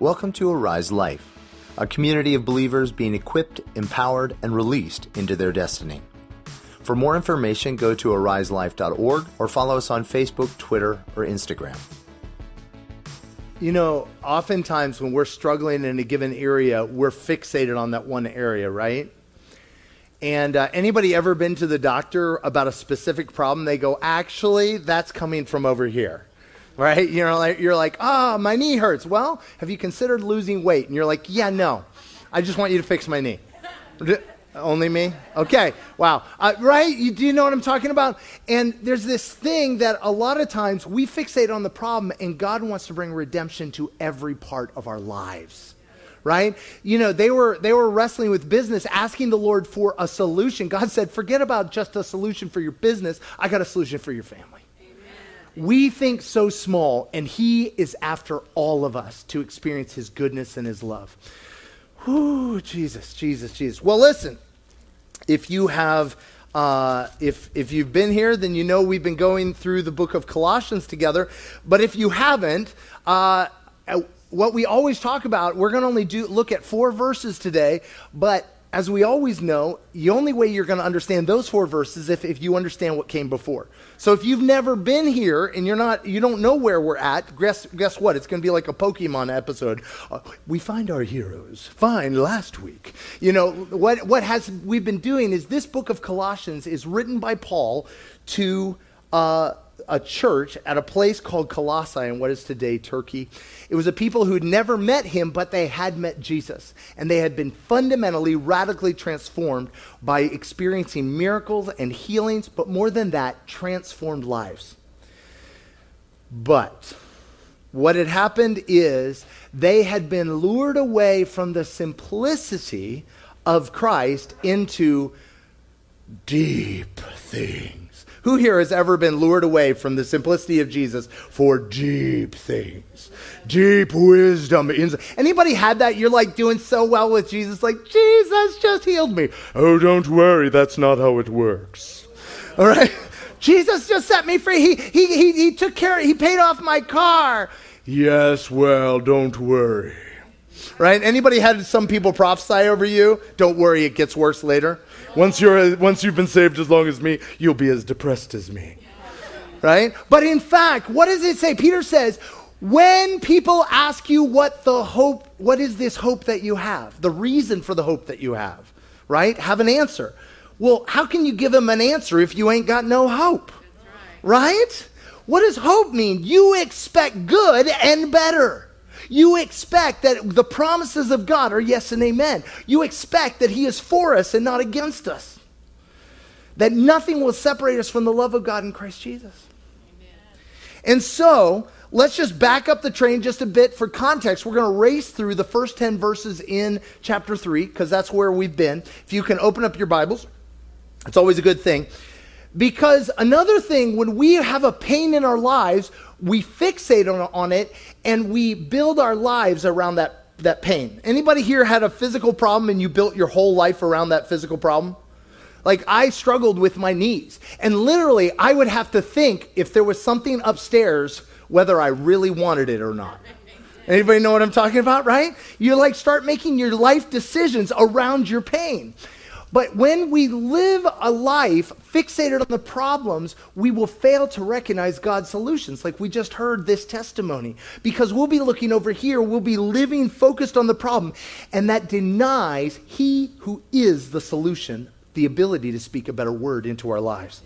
Welcome to Arise Life, a community of believers being equipped, empowered, and released into their destiny. For more information, go to ariselife.org or follow us on Facebook, Twitter, or Instagram. You know, oftentimes when we're struggling in a given area, we're fixated on that one area, right? And uh, anybody ever been to the doctor about a specific problem? They go, actually, that's coming from over here right? You know, like, you're like, ah, oh, my knee hurts. Well, have you considered losing weight? And you're like, yeah, no. I just want you to fix my knee. Only me? Okay. Wow. Uh, right? You, do you know what I'm talking about? And there's this thing that a lot of times we fixate on the problem, and God wants to bring redemption to every part of our lives. Right? You know, they were they were wrestling with business, asking the Lord for a solution. God said, "Forget about just a solution for your business. I got a solution for your family." We think so small, and He is after all of us to experience His goodness and His love. Whew, Jesus, Jesus, Jesus. Well, listen, if you have. Uh, if if you've been here, then you know we've been going through the book of Colossians together. But if you haven't, uh, what we always talk about, we're going to only do look at four verses today. But as we always know, the only way you're going to understand those four verses if, if you understand what came before. So if you've never been here and you're not, you don't know where we're at, guess, guess what? It's going to be like a Pokemon episode. Uh, we find our heroes. Fine, last week. You know, what, what has we've been doing is this book of Colossians is written by Paul to uh, a church at a place called Colossae in what is today Turkey. It was a people who'd never met him, but they had met Jesus. And they had been fundamentally, radically transformed by experiencing miracles and healings, but more than that, transformed lives. But what had happened is they had been lured away from the simplicity of Christ into deep things who here has ever been lured away from the simplicity of Jesus for deep things? Deep wisdom. Anybody had that? You're like doing so well with Jesus, like, Jesus just healed me. Oh, don't worry, that's not how it works. All right? Jesus just set me free. He, he, he, he took care, he paid off my car. Yes, well, don't worry. Right? Anybody had some people prophesy over you? Don't worry, it gets worse later. Once, you're, once you've been saved as long as me, you'll be as depressed as me. Right? But in fact, what does it say? Peter says, when people ask you what the hope, what is this hope that you have? The reason for the hope that you have, right? Have an answer. Well, how can you give them an answer if you ain't got no hope? Right. right? What does hope mean? You expect good and better. You expect that the promises of God are yes and amen. You expect that He is for us and not against us. That nothing will separate us from the love of God in Christ Jesus. Amen. And so, let's just back up the train just a bit for context. We're going to race through the first 10 verses in chapter 3 because that's where we've been. If you can open up your Bibles, it's always a good thing. Because another thing, when we have a pain in our lives, we fixate on, on it and we build our lives around that, that pain. Anybody here had a physical problem and you built your whole life around that physical problem? Like I struggled with my knees. And literally, I would have to think if there was something upstairs, whether I really wanted it or not. Anybody know what I'm talking about, right? You like start making your life decisions around your pain. But when we live a life fixated on the problems, we will fail to recognize God's solutions, like we just heard this testimony. Because we'll be looking over here, we'll be living focused on the problem, and that denies He who is the solution the ability to speak a better word into our lives.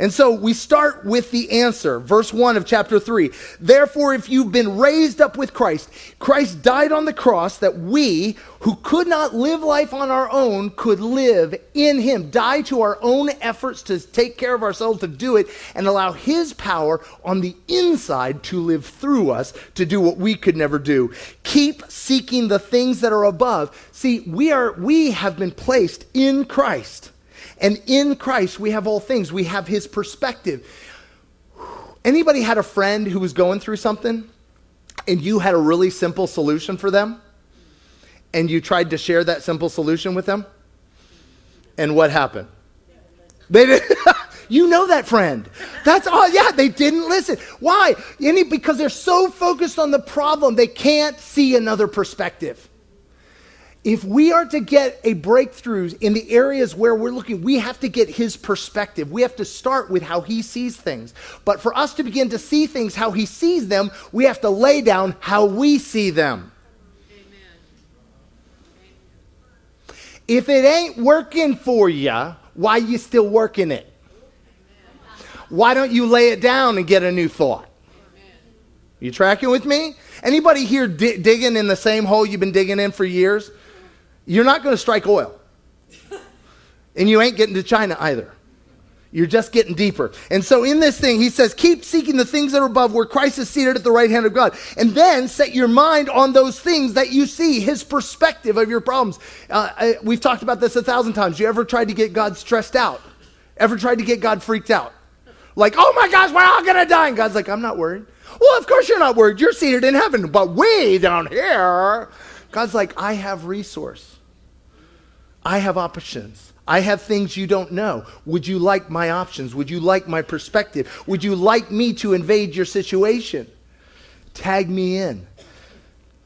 And so we start with the answer. Verse 1 of chapter 3. Therefore, if you've been raised up with Christ, Christ died on the cross that we, who could not live life on our own, could live in him. Die to our own efforts to take care of ourselves, to do it, and allow his power on the inside to live through us to do what we could never do. Keep seeking the things that are above. See, we are we have been placed in Christ. And in Christ, we have all things. We have his perspective. Anybody had a friend who was going through something and you had a really simple solution for them? And you tried to share that simple solution with them? And what happened? They didn't. You know that friend. That's all. Yeah, they didn't listen. Why? Any, because they're so focused on the problem, they can't see another perspective. If we are to get a breakthrough in the areas where we're looking, we have to get his perspective. We have to start with how he sees things. But for us to begin to see things how he sees them, we have to lay down how we see them. If it ain't working for you, why you still working it? Why don't you lay it down and get a new thought? You tracking with me? Anybody here di- digging in the same hole you've been digging in for years? You're not going to strike oil. And you ain't getting to China either. You're just getting deeper. And so in this thing, he says, keep seeking the things that are above where Christ is seated at the right hand of God. And then set your mind on those things that you see, his perspective of your problems. Uh, I, we've talked about this a thousand times. You ever tried to get God stressed out? Ever tried to get God freaked out? Like, oh my gosh, we're all going to die. And God's like, I'm not worried. Well, of course you're not worried. You're seated in heaven. But way down here, God's like, I have resource. I have options. I have things you don't know. Would you like my options? Would you like my perspective? Would you like me to invade your situation? Tag me in.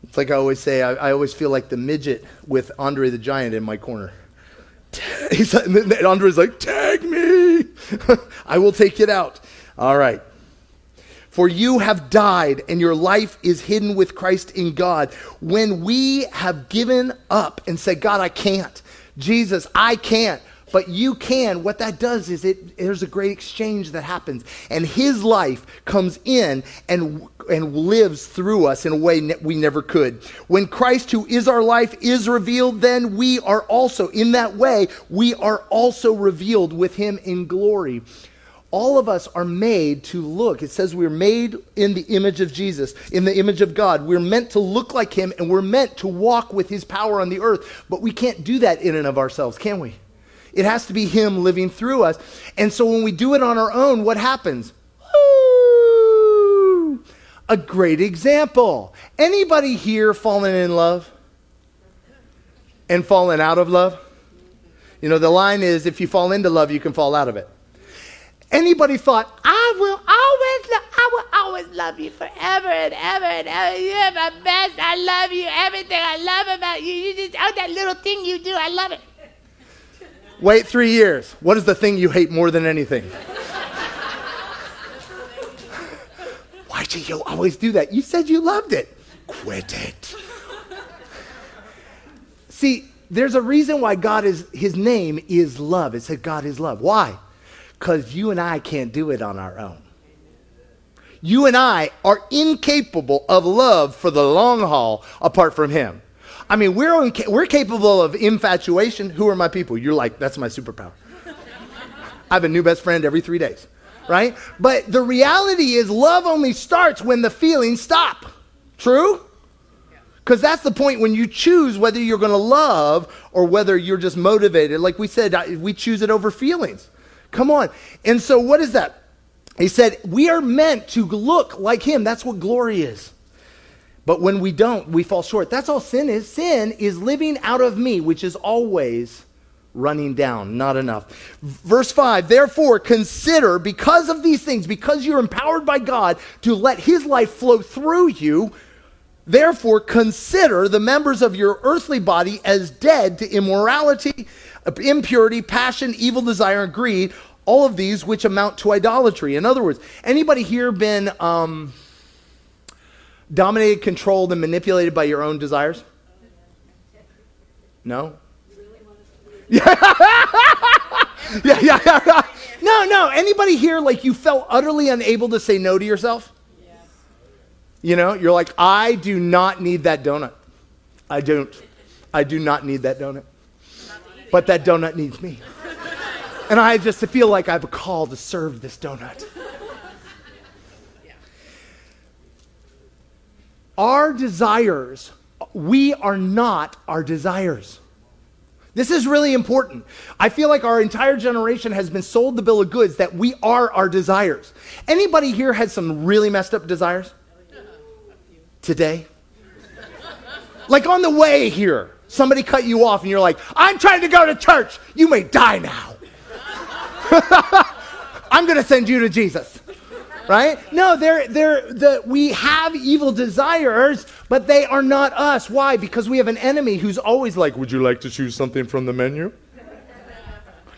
It's like I always say, I, I always feel like the midget with Andre the Giant in my corner. He's, and Andre's like, tag me. I will take it out. All right. For you have died, and your life is hidden with Christ in God. When we have given up and said, God, I can't. Jesus, I can't, but you can. What that does is it there's a great exchange that happens, and His life comes in and and lives through us in a way ne- we never could. When Christ, who is our life, is revealed, then we are also in that way we are also revealed with Him in glory all of us are made to look. It says we're made in the image of Jesus, in the image of God. We're meant to look like Him and we're meant to walk with His power on the earth. But we can't do that in and of ourselves, can we? It has to be Him living through us. And so when we do it on our own, what happens? A great example. Anybody here fallen in love? And fallen out of love? You know, the line is if you fall into love, you can fall out of it anybody thought, I will always, lo- I will always love you forever and ever and ever. You're my best. I love you. Everything I love about you. You just, oh, that little thing you do, I love it. Wait three years. What is the thing you hate more than anything? Why do you always do that? You said you loved it. Quit it. See, there's a reason why God is, his name is love. It said God is love. Why? Because you and I can't do it on our own. You and I are incapable of love for the long haul apart from Him. I mean, we're, unca- we're capable of infatuation. Who are my people? You're like, that's my superpower. I have a new best friend every three days, right? But the reality is, love only starts when the feelings stop. True? Because that's the point when you choose whether you're going to love or whether you're just motivated. Like we said, we choose it over feelings. Come on. And so, what is that? He said, We are meant to look like him. That's what glory is. But when we don't, we fall short. That's all sin is. Sin is living out of me, which is always running down, not enough. Verse 5 Therefore, consider, because of these things, because you're empowered by God to let his life flow through you, therefore consider the members of your earthly body as dead to immorality impurity, passion, evil desire, and greed, all of these which amount to idolatry. In other words, anybody here been um, dominated, controlled, and manipulated by your own desires? No? yeah, yeah, yeah, yeah. No, no. Anybody here like you felt utterly unable to say no to yourself? You know, you're like, I do not need that donut. I don't. I do not need that donut but that donut needs me. And I just feel like I have a call to serve this donut. Our desires, we are not our desires. This is really important. I feel like our entire generation has been sold the bill of goods that we are our desires. Anybody here had some really messed up desires? Today? Like on the way here. Somebody cut you off and you're like, I'm trying to go to church. You may die now. I'm going to send you to Jesus. Right? No, they're, they're, the, we have evil desires, but they are not us. Why? Because we have an enemy who's always like, Would you like to choose something from the menu?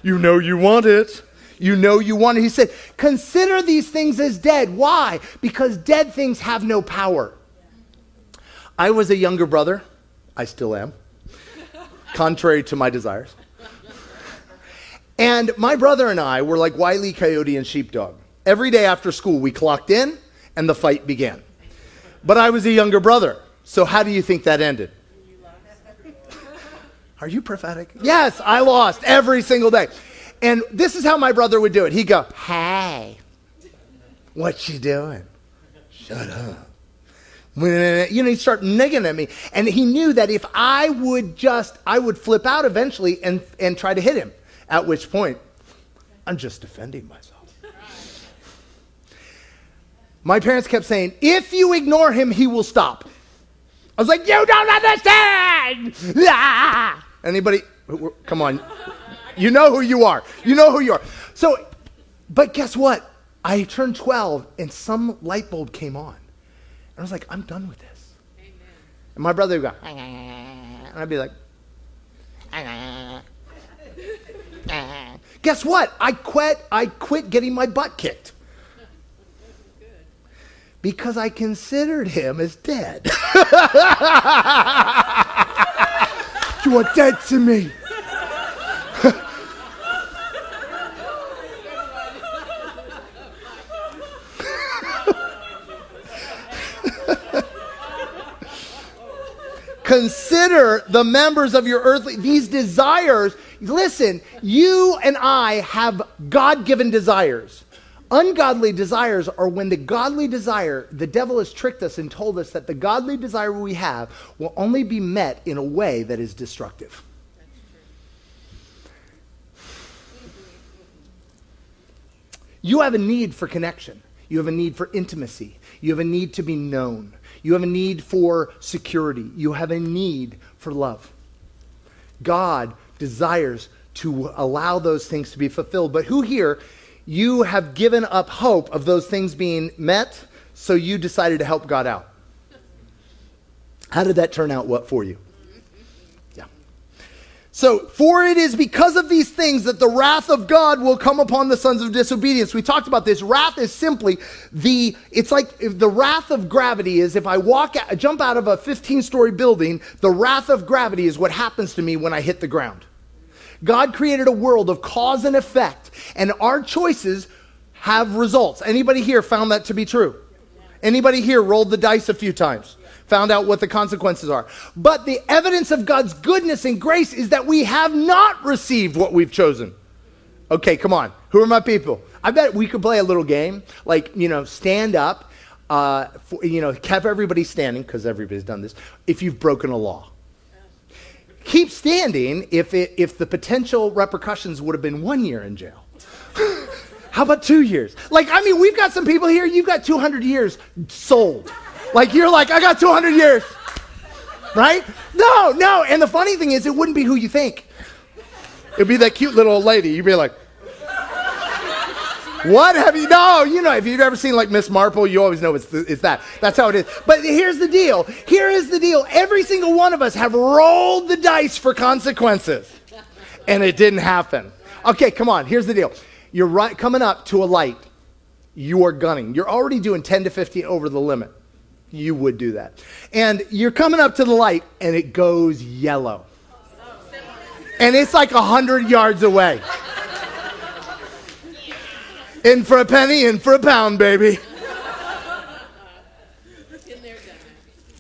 You know you want it. You know you want it. He said, Consider these things as dead. Why? Because dead things have no power. I was a younger brother. I still am, contrary to my desires. And my brother and I were like Wiley Coyote and Sheepdog. Every day after school, we clocked in and the fight began. But I was a younger brother. So, how do you think that ended? Are you prophetic? Yes, I lost every single day. And this is how my brother would do it. He'd go, Hey, what you doing? Shut up. You know, he'd start nigging at me. And he knew that if I would just, I would flip out eventually and, and try to hit him. At which point, I'm just defending myself. My parents kept saying, if you ignore him, he will stop. I was like, you don't understand. Ah! Anybody? Come on. You know who you are. You know who you are. So, but guess what? I turned 12 and some light bulb came on. And I was like, I'm done with this. Amen. And my brother would go, and I'd be like, guess what? I quit, I quit getting my butt kicked. Because I considered him as dead. you are dead to me. Consider the members of your earthly, these desires. Listen, you and I have God given desires. Ungodly desires are when the godly desire, the devil has tricked us and told us that the godly desire we have will only be met in a way that is destructive. You have a need for connection. You have a need for intimacy. You have a need to be known. You have a need for security. You have a need for love. God desires to allow those things to be fulfilled. But who here, you have given up hope of those things being met, so you decided to help God out? How did that turn out what for you? So, for it is because of these things that the wrath of God will come upon the sons of disobedience. We talked about this. Wrath is simply the, it's like the wrath of gravity is if I walk, out, jump out of a 15 story building, the wrath of gravity is what happens to me when I hit the ground. God created a world of cause and effect, and our choices have results. Anybody here found that to be true? Anybody here rolled the dice a few times? Found out what the consequences are. But the evidence of God's goodness and grace is that we have not received what we've chosen. Okay, come on. Who are my people? I bet we could play a little game, like, you know, stand up, uh, for, you know, have everybody standing, because everybody's done this, if you've broken a law. Keep standing if, it, if the potential repercussions would have been one year in jail. How about two years? Like, I mean, we've got some people here, you've got 200 years sold. Like you're like, I got 200 years. Right? No, no. And the funny thing is, it wouldn't be who you think. It'd be that cute little old lady. You'd be like, what have you? No, you know, if you've ever seen like Miss Marple, you always know it's, it's that. That's how it is. But here's the deal. Here is the deal. Every single one of us have rolled the dice for consequences, and it didn't happen. Okay, come on. Here's the deal. You're right, coming up to a light. You are gunning. You're already doing 10 to 15 over the limit you would do that. And you're coming up to the light and it goes yellow. And it's like a hundred yards away. In for a penny, in for a pound, baby.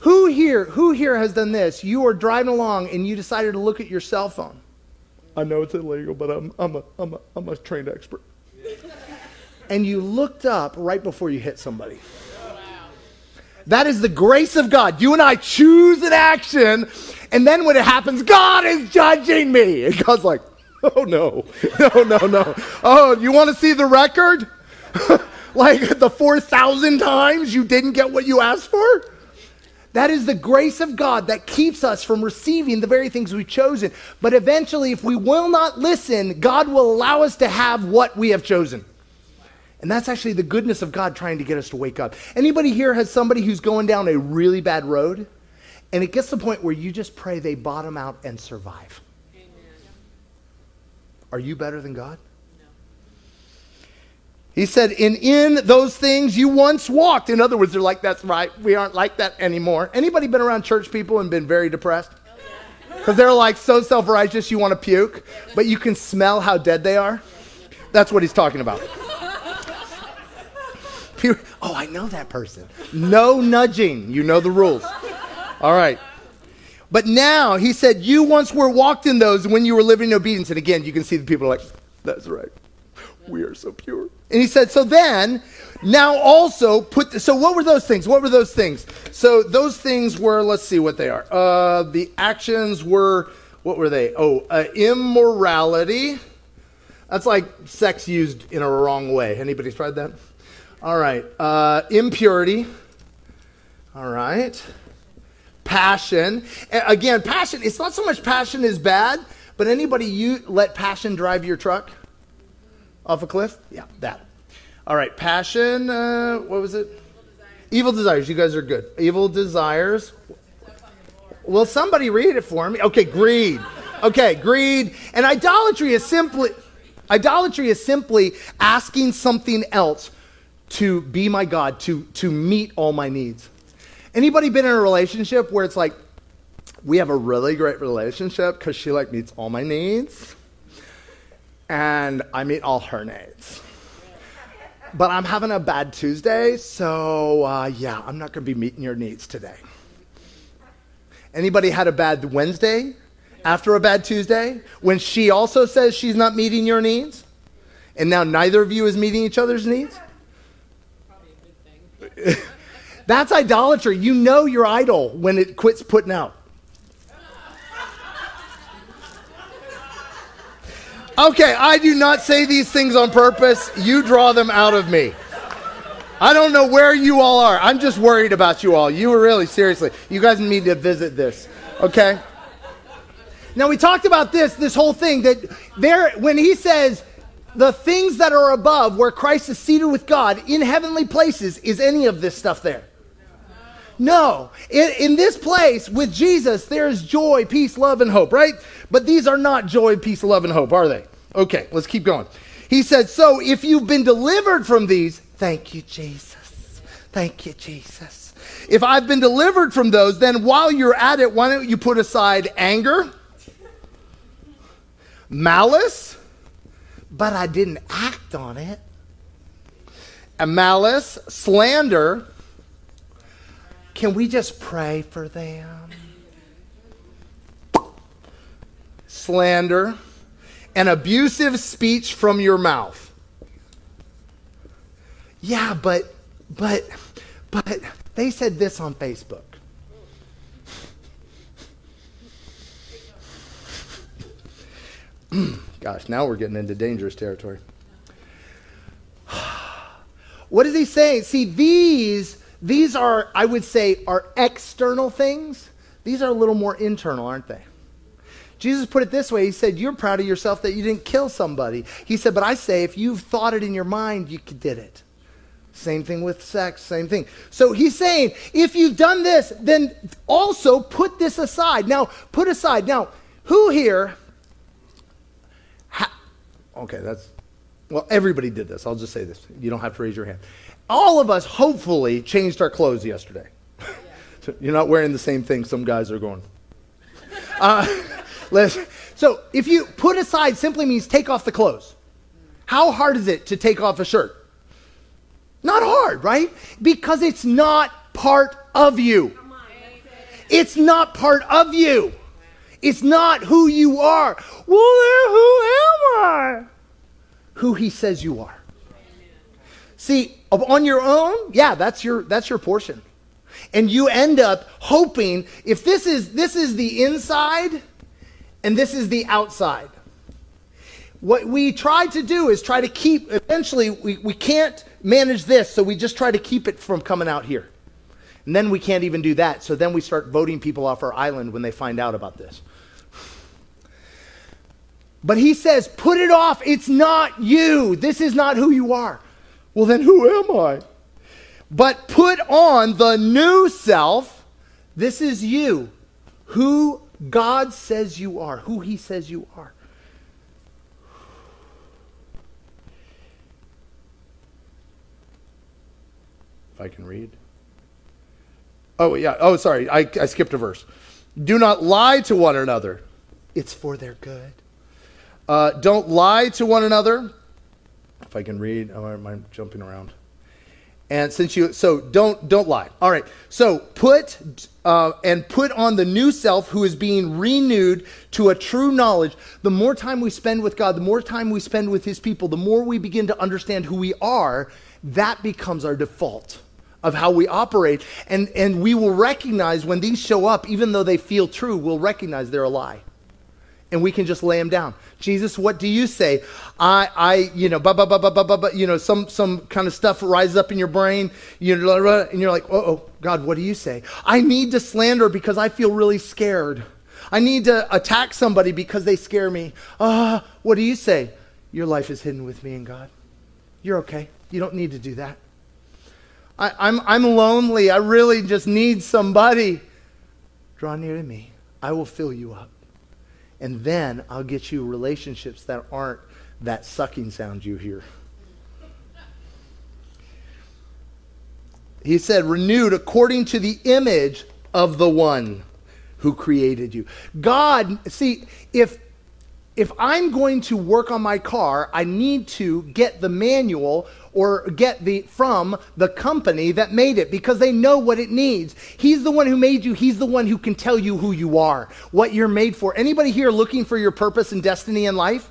Who here, who here has done this? You are driving along and you decided to look at your cell phone. I know it's illegal, but I'm, I'm, a, I'm, a, I'm a trained expert. and you looked up right before you hit somebody. That is the grace of God. You and I choose an action, and then when it happens, God is judging me. And God's like, oh no, no, no, no. Oh, you want to see the record? like the 4,000 times you didn't get what you asked for? That is the grace of God that keeps us from receiving the very things we've chosen. But eventually, if we will not listen, God will allow us to have what we have chosen. And that's actually the goodness of God trying to get us to wake up. Anybody here has somebody who's going down a really bad road? And it gets to the point where you just pray they bottom out and survive. Amen. Are you better than God? He said, in in those things you once walked. In other words, they're like, that's right. We aren't like that anymore. Anybody been around church people and been very depressed? Because they're like so self-righteous you want to puke, but you can smell how dead they are. That's what he's talking about. Oh, I know that person. No nudging. You know the rules. All right. But now he said, You once were walked in those when you were living in obedience. And again, you can see the people like, That's right. We are so pure. And he said, so then, now also put, the, so what were those things? What were those things? So those things were, let's see what they are. Uh, the actions were, what were they? Oh, uh, immorality. That's like sex used in a wrong way. Anybody tried that? All right. Uh, impurity. All right. Passion. Again, passion, it's not so much passion is bad, but anybody you let passion drive your truck? Off a cliff? Yeah, that. All right, passion. Uh, what was it? Evil desires. Evil desires. You guys are good. Evil desires. Will somebody read it for me? Okay, greed. Okay, greed. And idolatry is simply idolatry is simply asking something else to be my God, to, to meet all my needs. Anybody been in a relationship where it's like, we have a really great relationship because she like meets all my needs? and I meet all her needs. But I'm having a bad Tuesday, so uh, yeah, I'm not going to be meeting your needs today. Anybody had a bad Wednesday after a bad Tuesday when she also says she's not meeting your needs? And now neither of you is meeting each other's needs? That's idolatry. You know your idol when it quits putting out. Okay, I do not say these things on purpose. You draw them out of me. I don't know where you all are. I'm just worried about you all. You were really, seriously. You guys need to visit this. Okay? Now, we talked about this, this whole thing, that there, when he says, the things that are above, where Christ is seated with God in heavenly places, is any of this stuff there? No. In, in, this place with Jesus, there is joy, peace, love, and hope, right? But these are not joy, peace, love, and hope, are they? Okay, let's keep going. He said, So if you've been delivered from these, thank you, Jesus. Thank you, Jesus. If I've been delivered from those, then while you're at it, why don't you put aside anger, malice, but I didn't act on it, a malice, slander, can we just pray for them? Slander and abusive speech from your mouth. Yeah, but, but, but they said this on Facebook. Gosh, now we're getting into dangerous territory. what is he saying? See, these these are, I would say, are external things. These are a little more internal, aren't they? Jesus put it this way He said, You're proud of yourself that you didn't kill somebody. He said, But I say, if you've thought it in your mind, you did it. Same thing with sex, same thing. So he's saying, if you've done this, then also put this aside. Now, put aside. Now, who here? Okay, that's, well, everybody did this. I'll just say this. You don't have to raise your hand all of us hopefully changed our clothes yesterday. so you're not wearing the same thing some guys are going. Uh, so if you put aside simply means take off the clothes. How hard is it to take off a shirt? Not hard, right? Because it's not part of you. It's not part of you. It's not who you are. Well, who am I? Who he says you are. See, on your own, yeah, that's your that's your portion. And you end up hoping if this is this is the inside and this is the outside. What we try to do is try to keep eventually we, we can't manage this, so we just try to keep it from coming out here. And then we can't even do that. So then we start voting people off our island when they find out about this. But he says, put it off. It's not you. This is not who you are. Well, then who am I? But put on the new self. This is you, who God says you are, who He says you are. If I can read. Oh, yeah. Oh, sorry. I, I skipped a verse. Do not lie to one another, it's for their good. Uh, don't lie to one another. If I can read, oh, am I jumping around? And since you, so don't don't lie. All right. So put uh, and put on the new self who is being renewed to a true knowledge. The more time we spend with God, the more time we spend with His people, the more we begin to understand who we are. That becomes our default of how we operate. And, and we will recognize when these show up, even though they feel true, we'll recognize they're a lie. And we can just lay them down. Jesus, what do you say? I, I, you know, blah, blah, blah, blah, blah, blah, blah, you know, some, some kind of stuff rises up in your brain, you know, and you're like, oh, God, what do you say? I need to slander because I feel really scared. I need to attack somebody because they scare me. Ah, uh, what do you say? Your life is hidden with me and God. You're okay. You don't need to do that. I, I'm, I'm lonely. I really just need somebody. Draw near to me. I will fill you up. And then I'll get you relationships that aren't that sucking sound you hear. He said, renewed according to the image of the one who created you. God, see, if if I'm going to work on my car, I need to get the manual or get the from the company that made it because they know what it needs. He's the one who made you. He's the one who can tell you who you are, what you're made for. Anybody here looking for your purpose and destiny in life?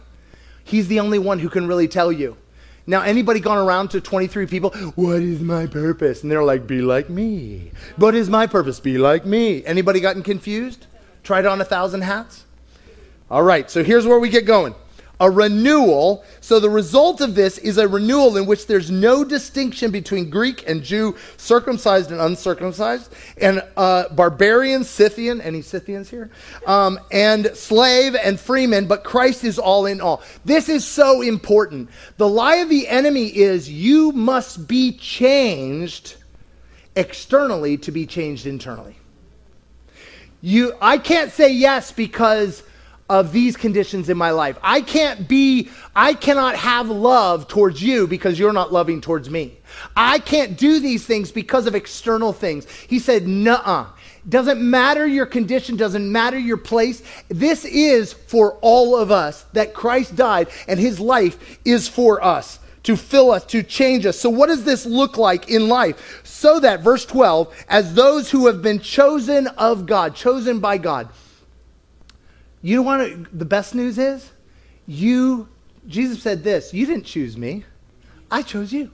He's the only one who can really tell you. Now, anybody gone around to 23 people, what is my purpose? And they're like, be like me. What is my purpose? Be like me. Anybody gotten confused? Tried on a thousand hats? All right, so here's where we get going a renewal. So the result of this is a renewal in which there's no distinction between Greek and Jew, circumcised and uncircumcised, and uh, barbarian, Scythian, any Scythians here? Um, and slave and freeman, but Christ is all in all. This is so important. The lie of the enemy is you must be changed externally to be changed internally. You, I can't say yes because of these conditions in my life. I can't be, I cannot have love towards you because you're not loving towards me. I can't do these things because of external things. He said, nuh Doesn't matter your condition, doesn't matter your place. This is for all of us that Christ died and his life is for us to fill us, to change us. So, what does this look like in life? So that, verse 12, as those who have been chosen of God, chosen by God, you want to, the best news is, you, Jesus said this, you didn't choose me, I chose you.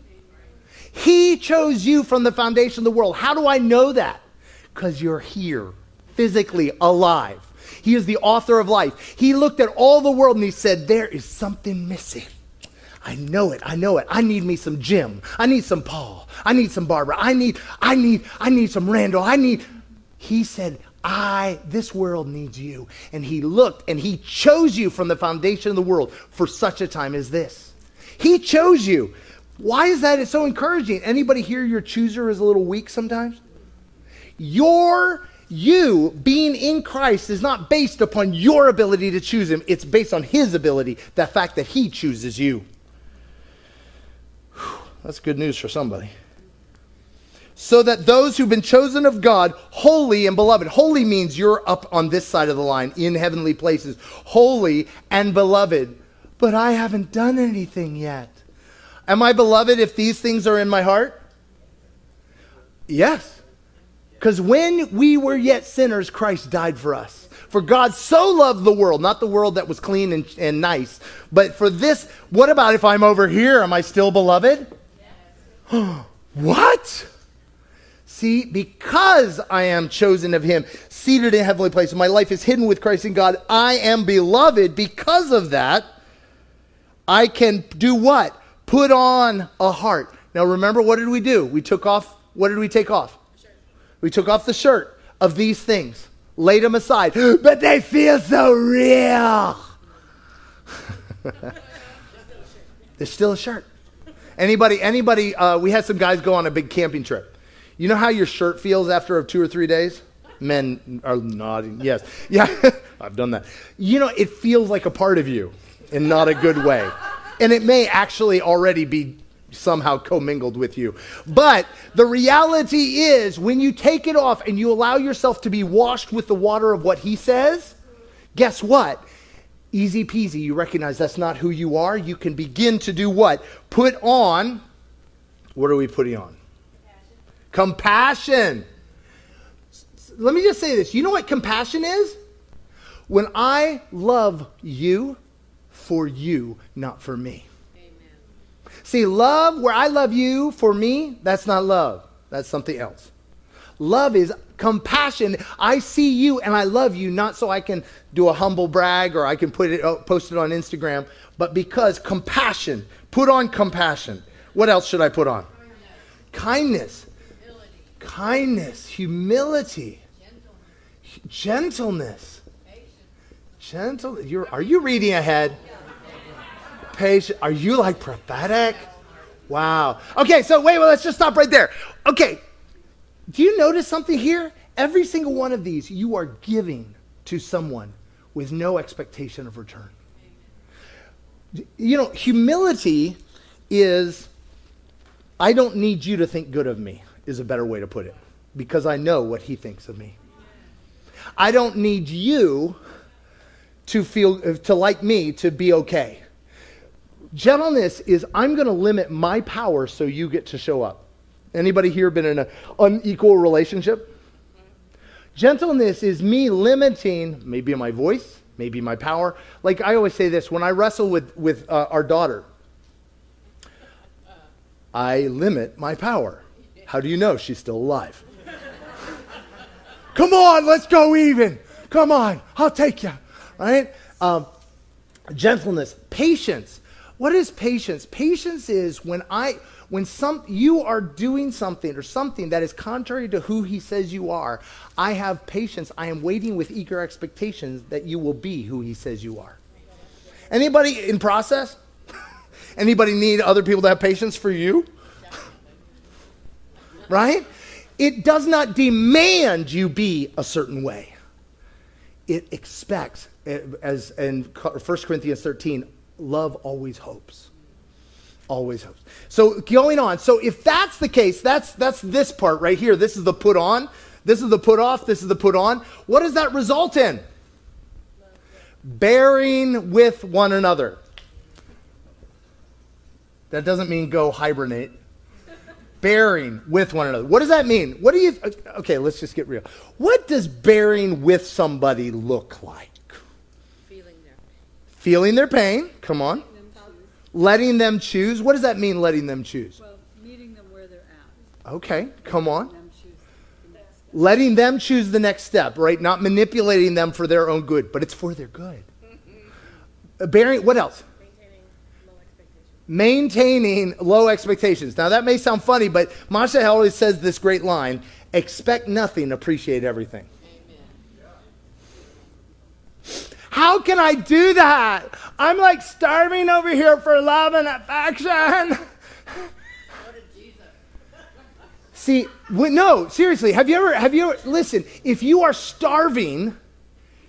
He chose you from the foundation of the world. How do I know that? Because you're here, physically alive. He is the author of life. He looked at all the world and he said, There is something missing. I know it. I know it. I need me some Jim. I need some Paul. I need some Barbara. I need, I need, I need some Randall. I need. He said, I, this world needs you. And he looked and he chose you from the foundation of the world for such a time as this. He chose you. Why is that it's so encouraging? Anybody here, your chooser is a little weak sometimes? Your, you being in Christ is not based upon your ability to choose him. It's based on his ability, the fact that he chooses you. Whew, that's good news for somebody so that those who've been chosen of God, holy and beloved. Holy means you're up on this side of the line in heavenly places. Holy and beloved. But I haven't done anything yet. Am I beloved if these things are in my heart? Yes. Because when we were yet sinners, Christ died for us. For God so loved the world, not the world that was clean and, and nice, but for this, what about if I'm over here? Am I still beloved? Yes. what? See, because I am chosen of him, seated in heavenly places, my life is hidden with Christ in God. I am beloved. Because of that, I can do what? Put on a heart. Now remember, what did we do? We took off, what did we take off? We took off the shirt of these things, laid them aside, but they feel so real. There's still a shirt. Anybody, anybody, uh, we had some guys go on a big camping trip. You know how your shirt feels after two or three days? Men are nodding. Yes. Yeah, I've done that. You know, it feels like a part of you in not a good way. And it may actually already be somehow commingled with you. But the reality is, when you take it off and you allow yourself to be washed with the water of what he says, guess what? Easy peasy. You recognize that's not who you are. You can begin to do what? Put on, what are we putting on? Compassion. Let me just say this. You know what compassion is? When I love you for you, not for me. See, love, where I love you for me, that's not love. That's something else. Love is compassion. I see you and I love you, not so I can do a humble brag or I can put it, uh, post it on Instagram, but because compassion. Put on compassion. What else should I put on? Kindness. Kindness. Humility. Gentleness. Gentle. You're, are you reading ahead? Patient. Are you like prophetic? Wow. Okay, so wait, well, let's just stop right there. Okay, do you notice something here? Every single one of these you are giving to someone with no expectation of return. You know, humility is I don't need you to think good of me, is a better way to put it, because I know what he thinks of me. I don't need you to feel to like me to be okay. Gentleness is I'm going to limit my power so you get to show up. Anybody here been in an unequal relationship? Gentleness is me limiting maybe my voice, maybe my power. Like I always say this when I wrestle with, with uh, our daughter, I limit my power. How do you know she's still alive? Come on, let's go even. Come on, I'll take you. Right? Um, gentleness, patience. What is patience? Patience is when I when some you are doing something or something that is contrary to who he says you are, I have patience. I am waiting with eager expectations that you will be who he says you are. Anybody in process? Anybody need other people to have patience for you? Right? It does not demand you be a certain way. It expects, eh, as in 1 Corinthians 13, love always hopes. Always hopes. So going on. So if that's the case, that's that's this part right here. This is the put on. This is the put off. This is the put on. What does that result in? Bearing with one another. That doesn't mean go hibernate. Bearing with one another. What does that mean? What do you Okay, let's just get real. What does bearing with somebody look like? Feeling their pain. Feeling their pain, come on. Letting them choose. What does that mean, letting them choose? Well, meeting them where they're at. Okay, come on. letting them choose the next step, right? Not manipulating them for their own good, but it's for their good. Bearing, what else? Maintaining low expectations. Now, that may sound funny, but Masha always says this great line expect nothing, appreciate everything. How can I do that? I'm like starving over here for love and affection. See, no, seriously, have you ever, have you ever, listen, if you are starving,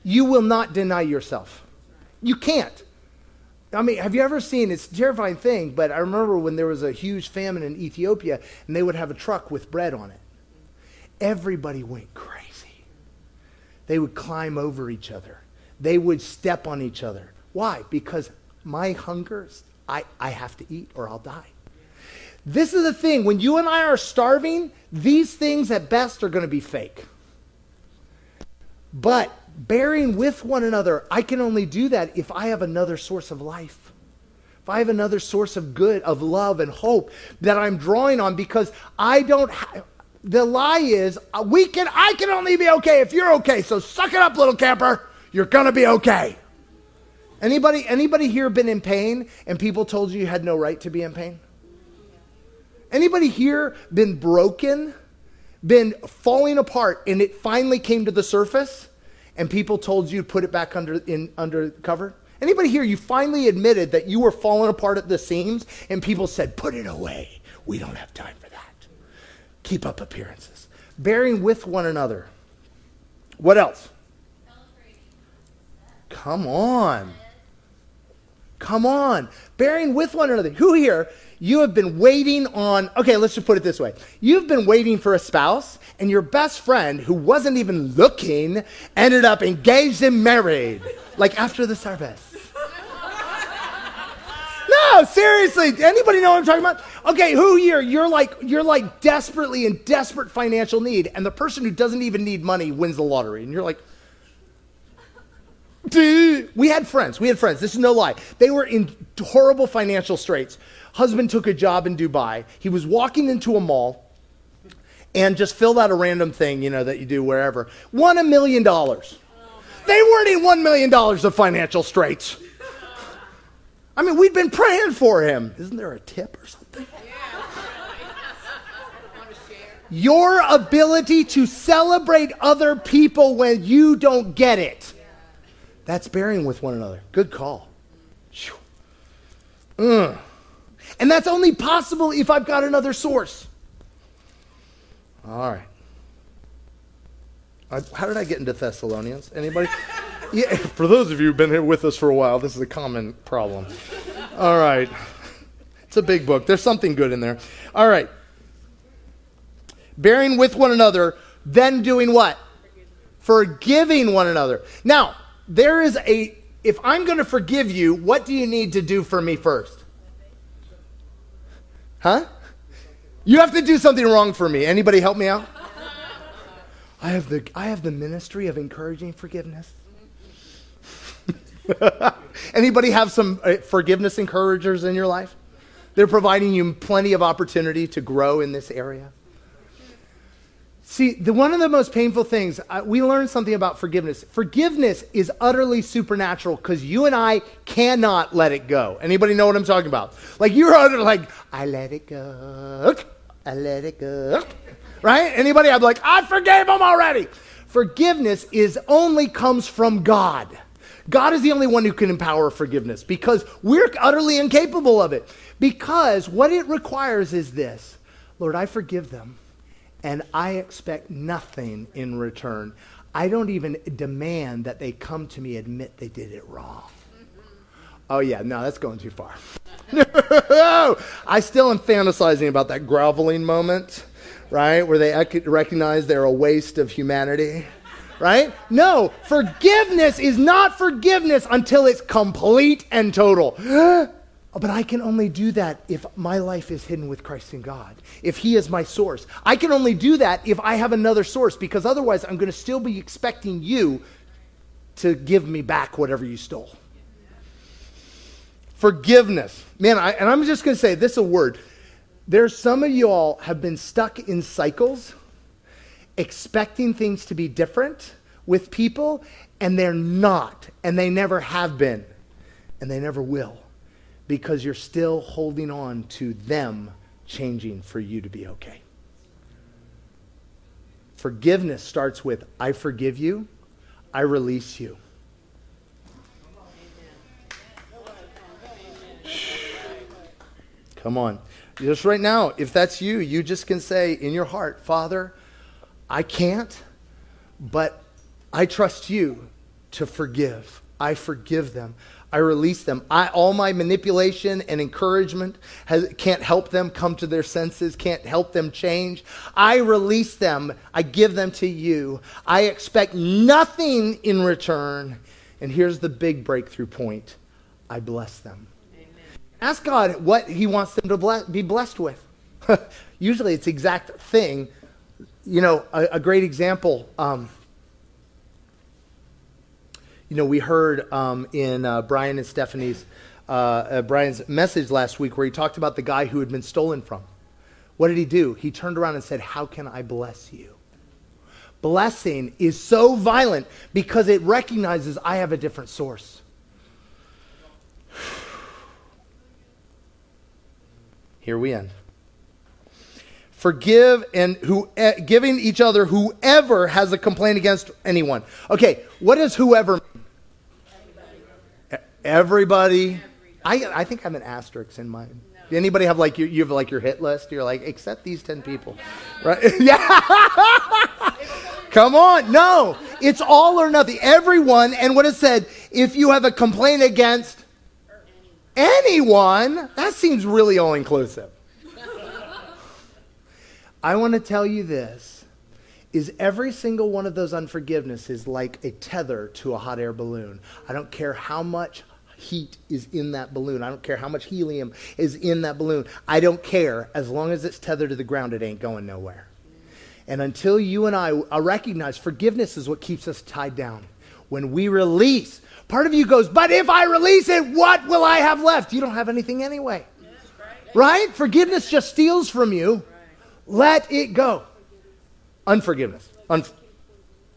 you will not deny yourself. You can't. I mean, have you ever seen, it's a terrifying thing, but I remember when there was a huge famine in Ethiopia and they would have a truck with bread on it. Everybody went crazy. They would climb over each other they would step on each other. Why? Because my hunger, I, I have to eat or I'll die. This is the thing. When you and I are starving, these things at best are going to be fake. But bearing with one another, I can only do that if I have another source of life. If I have another source of good, of love and hope that I'm drawing on because I don't have. The lie is, uh, we can, I can only be okay if you're okay. So suck it up, little camper. You're going to be okay. Anybody, anybody here been in pain and people told you you had no right to be in pain? Anybody here been broken, been falling apart, and it finally came to the surface and people told you to put it back under, in, under cover? Anybody here, you finally admitted that you were falling apart at the seams and people said, put it away. We don't have time for that. Keep up appearances. Bearing with one another. What else? Come on. Come on. Bearing with one another. Who here, you have been waiting on, okay, let's just put it this way. You've been waiting for a spouse, and your best friend, who wasn't even looking, ended up engaged and married, like after the service. No, seriously. Anybody know what I'm talking about? Okay, who here? You're like you're like desperately in desperate financial need, and the person who doesn't even need money wins the lottery, and you're like, we had friends. We had friends. This is no lie. They were in horrible financial straits. Husband took a job in Dubai. He was walking into a mall and just filled out a random thing, you know, that you do wherever. Won a million dollars. They weren't in one million dollars of financial straits. I mean, we'd been praying for him. Isn't there a tip or something? Your ability to celebrate other people when you don't get it. That's bearing with one another. Good call. Mm. And that's only possible if I've got another source. All right. How did I get into Thessalonians? Anybody? Yeah, for those of you who've been here with us for a while, this is a common problem. All right. It's a big book. There's something good in there. All right. Bearing with one another, then doing what? Forgiving one another. Now, there is a, if I'm going to forgive you, what do you need to do for me first? Huh? You have to do something wrong for me. Anybody help me out? I have the, I have the ministry of encouraging forgiveness. Anybody have some uh, forgiveness encouragers in your life? They're providing you plenty of opportunity to grow in this area. See, the, one of the most painful things, uh, we learned something about forgiveness. Forgiveness is utterly supernatural because you and I cannot let it go. Anybody know what I'm talking about? Like you're under, like, I let it go. I let it go. Right? Anybody? I'm like, I forgave him already. Forgiveness is only comes from God. God is the only one who can empower forgiveness because we're utterly incapable of it. Because what it requires is this Lord, I forgive them, and I expect nothing in return. I don't even demand that they come to me admit they did it wrong. Oh, yeah, no, that's going too far. I still am fantasizing about that groveling moment, right? Where they recognize they're a waste of humanity right? No, forgiveness is not forgiveness until it's complete and total. but I can only do that if my life is hidden with Christ in God, if He is my source. I can only do that if I have another source, because otherwise I'm going to still be expecting you to give me back whatever you stole. Forgiveness. Man, I, and I'm just going to say this a word. There's some of you all have been stuck in cycles expecting things to be different with people, and they're not, and they never have been, and they never will, because you're still holding on to them changing for you to be okay. Forgiveness starts with I forgive you, I release you. Come on. Just right now, if that's you, you just can say in your heart, Father, I can't, but I trust you to forgive. I forgive them. I release them. I, all my manipulation and encouragement has, can't help them come to their senses, can't help them change. I release them. I give them to you. I expect nothing in return. And here's the big breakthrough point I bless them. Amen. Ask God what He wants them to bless, be blessed with. Usually it's the exact thing you know, a, a great example. Um, you know, we heard um, in uh, Brian and Stephanie's uh, uh, Brian's message last week where he talked about the guy who had been stolen from. What did he do? He turned around and said, "How can I bless you?" Blessing is so violent because it recognizes I have a different source. Here we end. Forgive and who, uh, giving each other whoever has a complaint against anyone. Okay, what does whoever? Everybody. I, I think I have an asterisk in mine. No. Anybody have like your, you have like your hit list? You're like, except these 10 people. Right? yeah. Come on. No. It's all or nothing. Everyone. And what it said, if you have a complaint against anyone, that seems really all inclusive. I want to tell you this is every single one of those unforgivenesses like a tether to a hot air balloon. I don't care how much heat is in that balloon. I don't care how much helium is in that balloon. I don't care. As long as it's tethered to the ground, it ain't going nowhere. And until you and I recognize forgiveness is what keeps us tied down. When we release, part of you goes, But if I release it, what will I have left? You don't have anything anyway. Right? Forgiveness just steals from you. Let it go. Unforgiveness. Unf-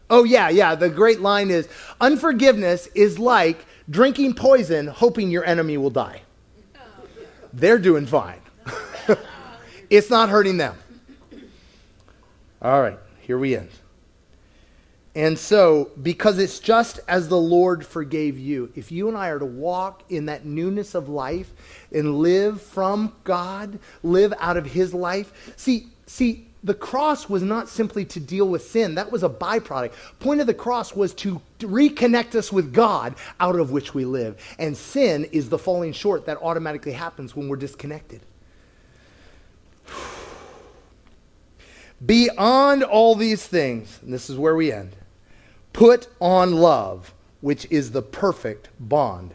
oh, yeah, yeah. The great line is unforgiveness is like drinking poison, hoping your enemy will die. They're doing fine. it's not hurting them. All right, here we end. And so, because it's just as the Lord forgave you, if you and I are to walk in that newness of life and live from God, live out of His life, see, see, the cross was not simply to deal with sin. That was a byproduct. Point of the cross was to reconnect us with god out of which we live. And sin is the falling short that automatically happens when we're disconnected. Beyond all these things and this is where we end put on love which is the perfect bond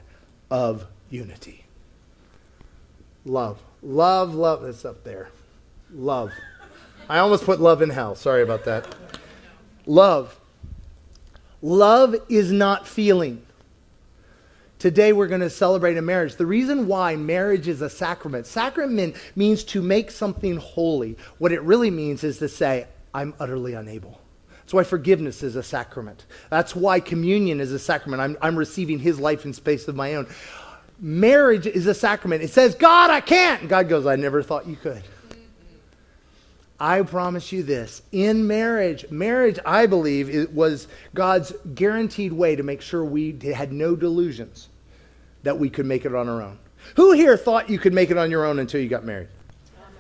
of unity. Love. Love love. That's up there. Love I almost put love in hell. Sorry about that. Love. Love is not feeling. Today we're going to celebrate a marriage. The reason why marriage is a sacrament, sacrament means to make something holy. What it really means is to say, I'm utterly unable. That's why forgiveness is a sacrament. That's why communion is a sacrament. I'm, I'm receiving his life in space of my own. Marriage is a sacrament. It says, God, I can't. And God goes, I never thought you could. I promise you this in marriage, marriage, I believe, it was God's guaranteed way to make sure we had no delusions that we could make it on our own. Who here thought you could make it on your own until you got married?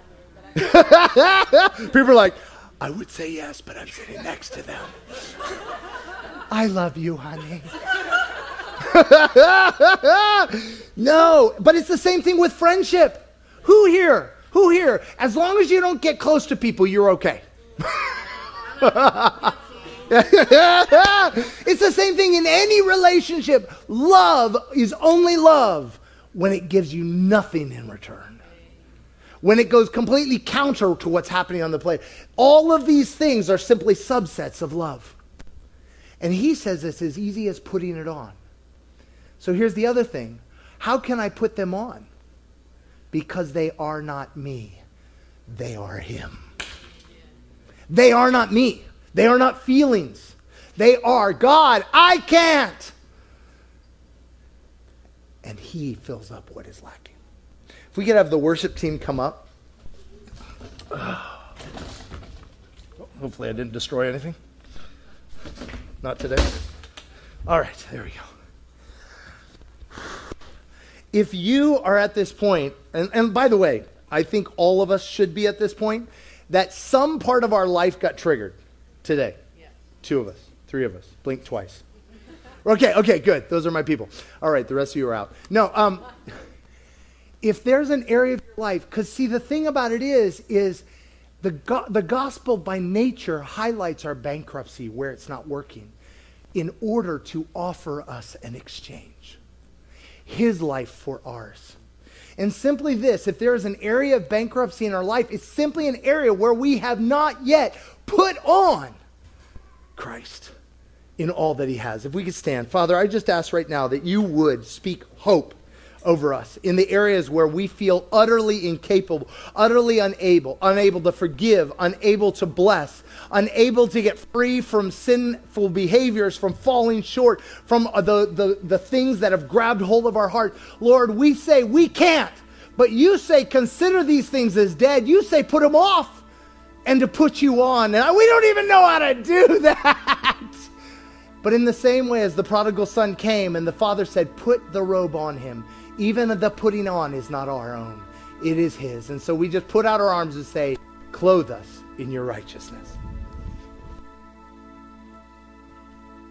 People are like, I would say yes, but I'm sitting next to them. I love you, honey. no, but it's the same thing with friendship. Who here who here? As long as you don't get close to people, you're okay. it's the same thing in any relationship. Love is only love when it gives you nothing in return. When it goes completely counter to what's happening on the plate. All of these things are simply subsets of love. And he says it's as easy as putting it on. So here's the other thing how can I put them on? Because they are not me. They are Him. They are not me. They are not feelings. They are God. I can't. And He fills up what is lacking. If we could have the worship team come up. Hopefully, I didn't destroy anything. Not today. All right, there we go if you are at this point, and, and by the way, I think all of us should be at this point, that some part of our life got triggered today. Yeah. Two of us, three of us, blink twice. okay, okay, good. Those are my people. All right, the rest of you are out. No, um, if there's an area of your life, because see, the thing about it is, is the, go- the gospel by nature highlights our bankruptcy where it's not working in order to offer us an exchange his life for ours. And simply this if there is an area of bankruptcy in our life, it's simply an area where we have not yet put on Christ in all that he has. If we could stand. Father, I just ask right now that you would speak hope over us in the areas where we feel utterly incapable, utterly unable, unable to forgive, unable to bless, unable to get free from sinful behaviors, from falling short, from uh, the, the, the things that have grabbed hold of our heart. Lord, we say we can't, but you say consider these things as dead. You say put them off and to put you on. And we don't even know how to do that. But in the same way as the prodigal son came and the father said, Put the robe on him, even the putting on is not our own, it is his. And so we just put out our arms and say, Clothe us in your righteousness.